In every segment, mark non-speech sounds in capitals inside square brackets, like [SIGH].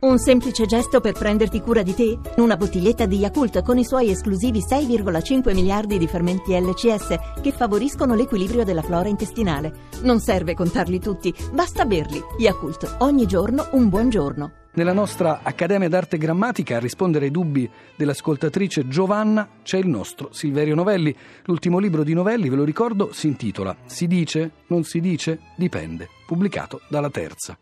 Un semplice gesto per prenderti cura di te? Una bottiglietta di Yakult con i suoi esclusivi 6,5 miliardi di fermenti LCS che favoriscono l'equilibrio della flora intestinale. Non serve contarli tutti, basta berli. Yakult, ogni giorno un buon giorno. Nella nostra Accademia d'Arte Grammatica a rispondere ai dubbi dell'ascoltatrice Giovanna c'è il nostro Silverio Novelli. L'ultimo libro di Novelli, ve lo ricordo, si intitola Si dice, non si dice, dipende, pubblicato dalla Terza.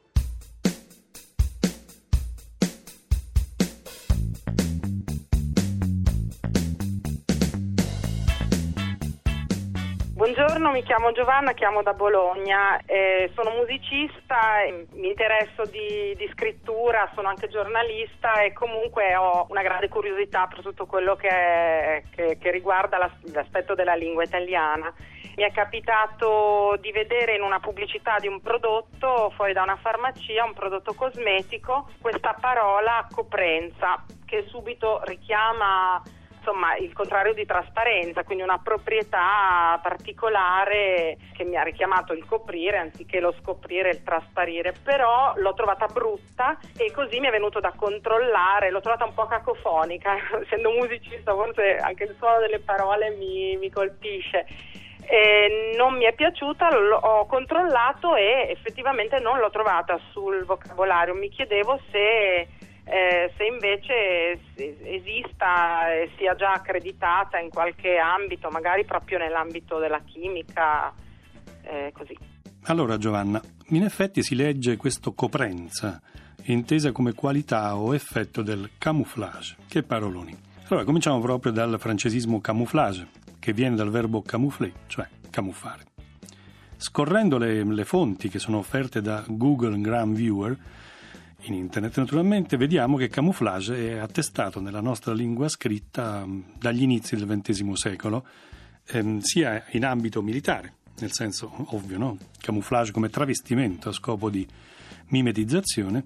Buongiorno, mi chiamo Giovanna, chiamo da Bologna, eh, sono musicista, mi interesso di, di, scrittura, sono anche giornalista e comunque ho una grande curiosità per tutto quello che, che, che riguarda l'aspetto della lingua italiana. Mi è capitato di vedere in una pubblicità di un prodotto fuori da una farmacia, un prodotto cosmetico, questa parola coprenza che subito richiama insomma il contrario di trasparenza, quindi una proprietà particolare che mi ha richiamato il coprire anziché lo scoprire il trasparire, però l'ho trovata brutta e così mi è venuto da controllare, l'ho trovata un po' cacofonica, [LAUGHS] essendo musicista forse anche il suono delle parole mi, mi colpisce. Eh, non mi è piaciuta, ho controllato e effettivamente non l'ho trovata sul vocabolario. Mi chiedevo se eh, se invece esista e sia già accreditata in qualche ambito, magari proprio nell'ambito della chimica, eh, così. Allora Giovanna, in effetti si legge questo coprenza, intesa come qualità o effetto del camouflage. Che paroloni. Allora cominciamo proprio dal francesismo camouflage, che viene dal verbo camoufler, cioè camuffare. Scorrendo le, le fonti che sono offerte da Google Gram Viewer, in internet naturalmente, vediamo che camouflage è attestato nella nostra lingua scritta mm, dagli inizi del XX secolo, ehm, sia in ambito militare, nel senso ovvio, no? camouflage come travestimento a scopo di mimetizzazione,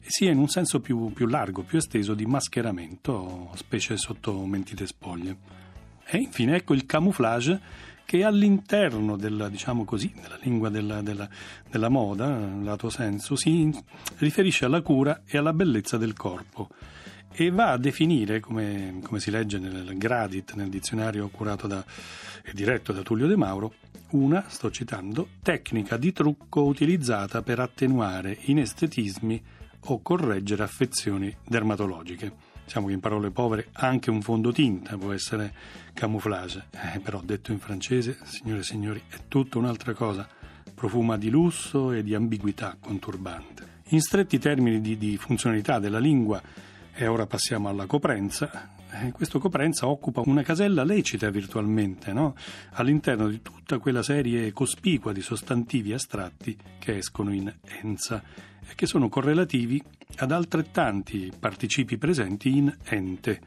sia in un senso più, più largo, più esteso di mascheramento, specie sotto mentite spoglie. E infine ecco il camouflage che all'interno della, diciamo così, della lingua della, della, della moda, lato senso, si riferisce alla cura e alla bellezza del corpo e va a definire, come, come si legge nel Gradit, nel dizionario curato da, e diretto da Tullio De Mauro, una, sto citando, tecnica di trucco utilizzata per attenuare inestetismi o correggere affezioni dermatologiche. Diciamo che in parole povere anche un fondotinta può essere camouflage, eh, però detto in francese, signore e signori, è tutta un'altra cosa, profuma di lusso e di ambiguità conturbante. In stretti termini di, di funzionalità della lingua, e ora passiamo alla coprenza, eh, questo coprenza occupa una casella lecita virtualmente, no? all'interno di tutta quella serie cospicua di sostantivi astratti che escono in enza e che sono correlativi ad altrettanti participi presenti in ente,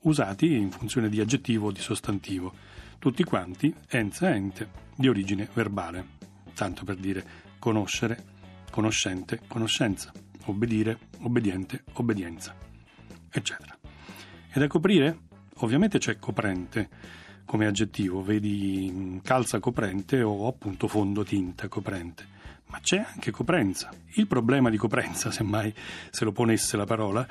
usati in funzione di aggettivo o di sostantivo, tutti quanti enza ente di origine verbale, tanto per dire conoscere, conoscente, conoscenza, obbedire, obbediente, obbedienza, eccetera. E da coprire? Ovviamente c'è coprente come aggettivo, vedi calza coprente o appunto fondotinta coprente ma c'è anche coprenza. Il problema di coprenza, [LAUGHS] semmai se lo ponesse la parola,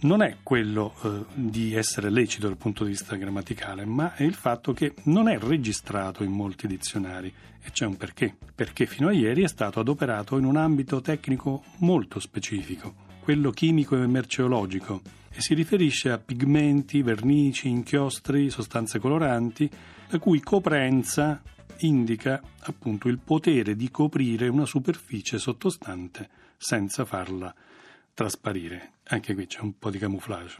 non è quello eh, di essere lecito dal punto di vista grammaticale, ma è il fatto che non è registrato in molti dizionari e c'è un perché. Perché fino a ieri è stato adoperato in un ambito tecnico molto specifico, quello chimico e merceologico, e si riferisce a pigmenti, vernici, inchiostri, sostanze coloranti, la cui coprenza indica appunto il potere di coprire una superficie sottostante senza farla trasparire. Anche qui c'è un po' di camouflage.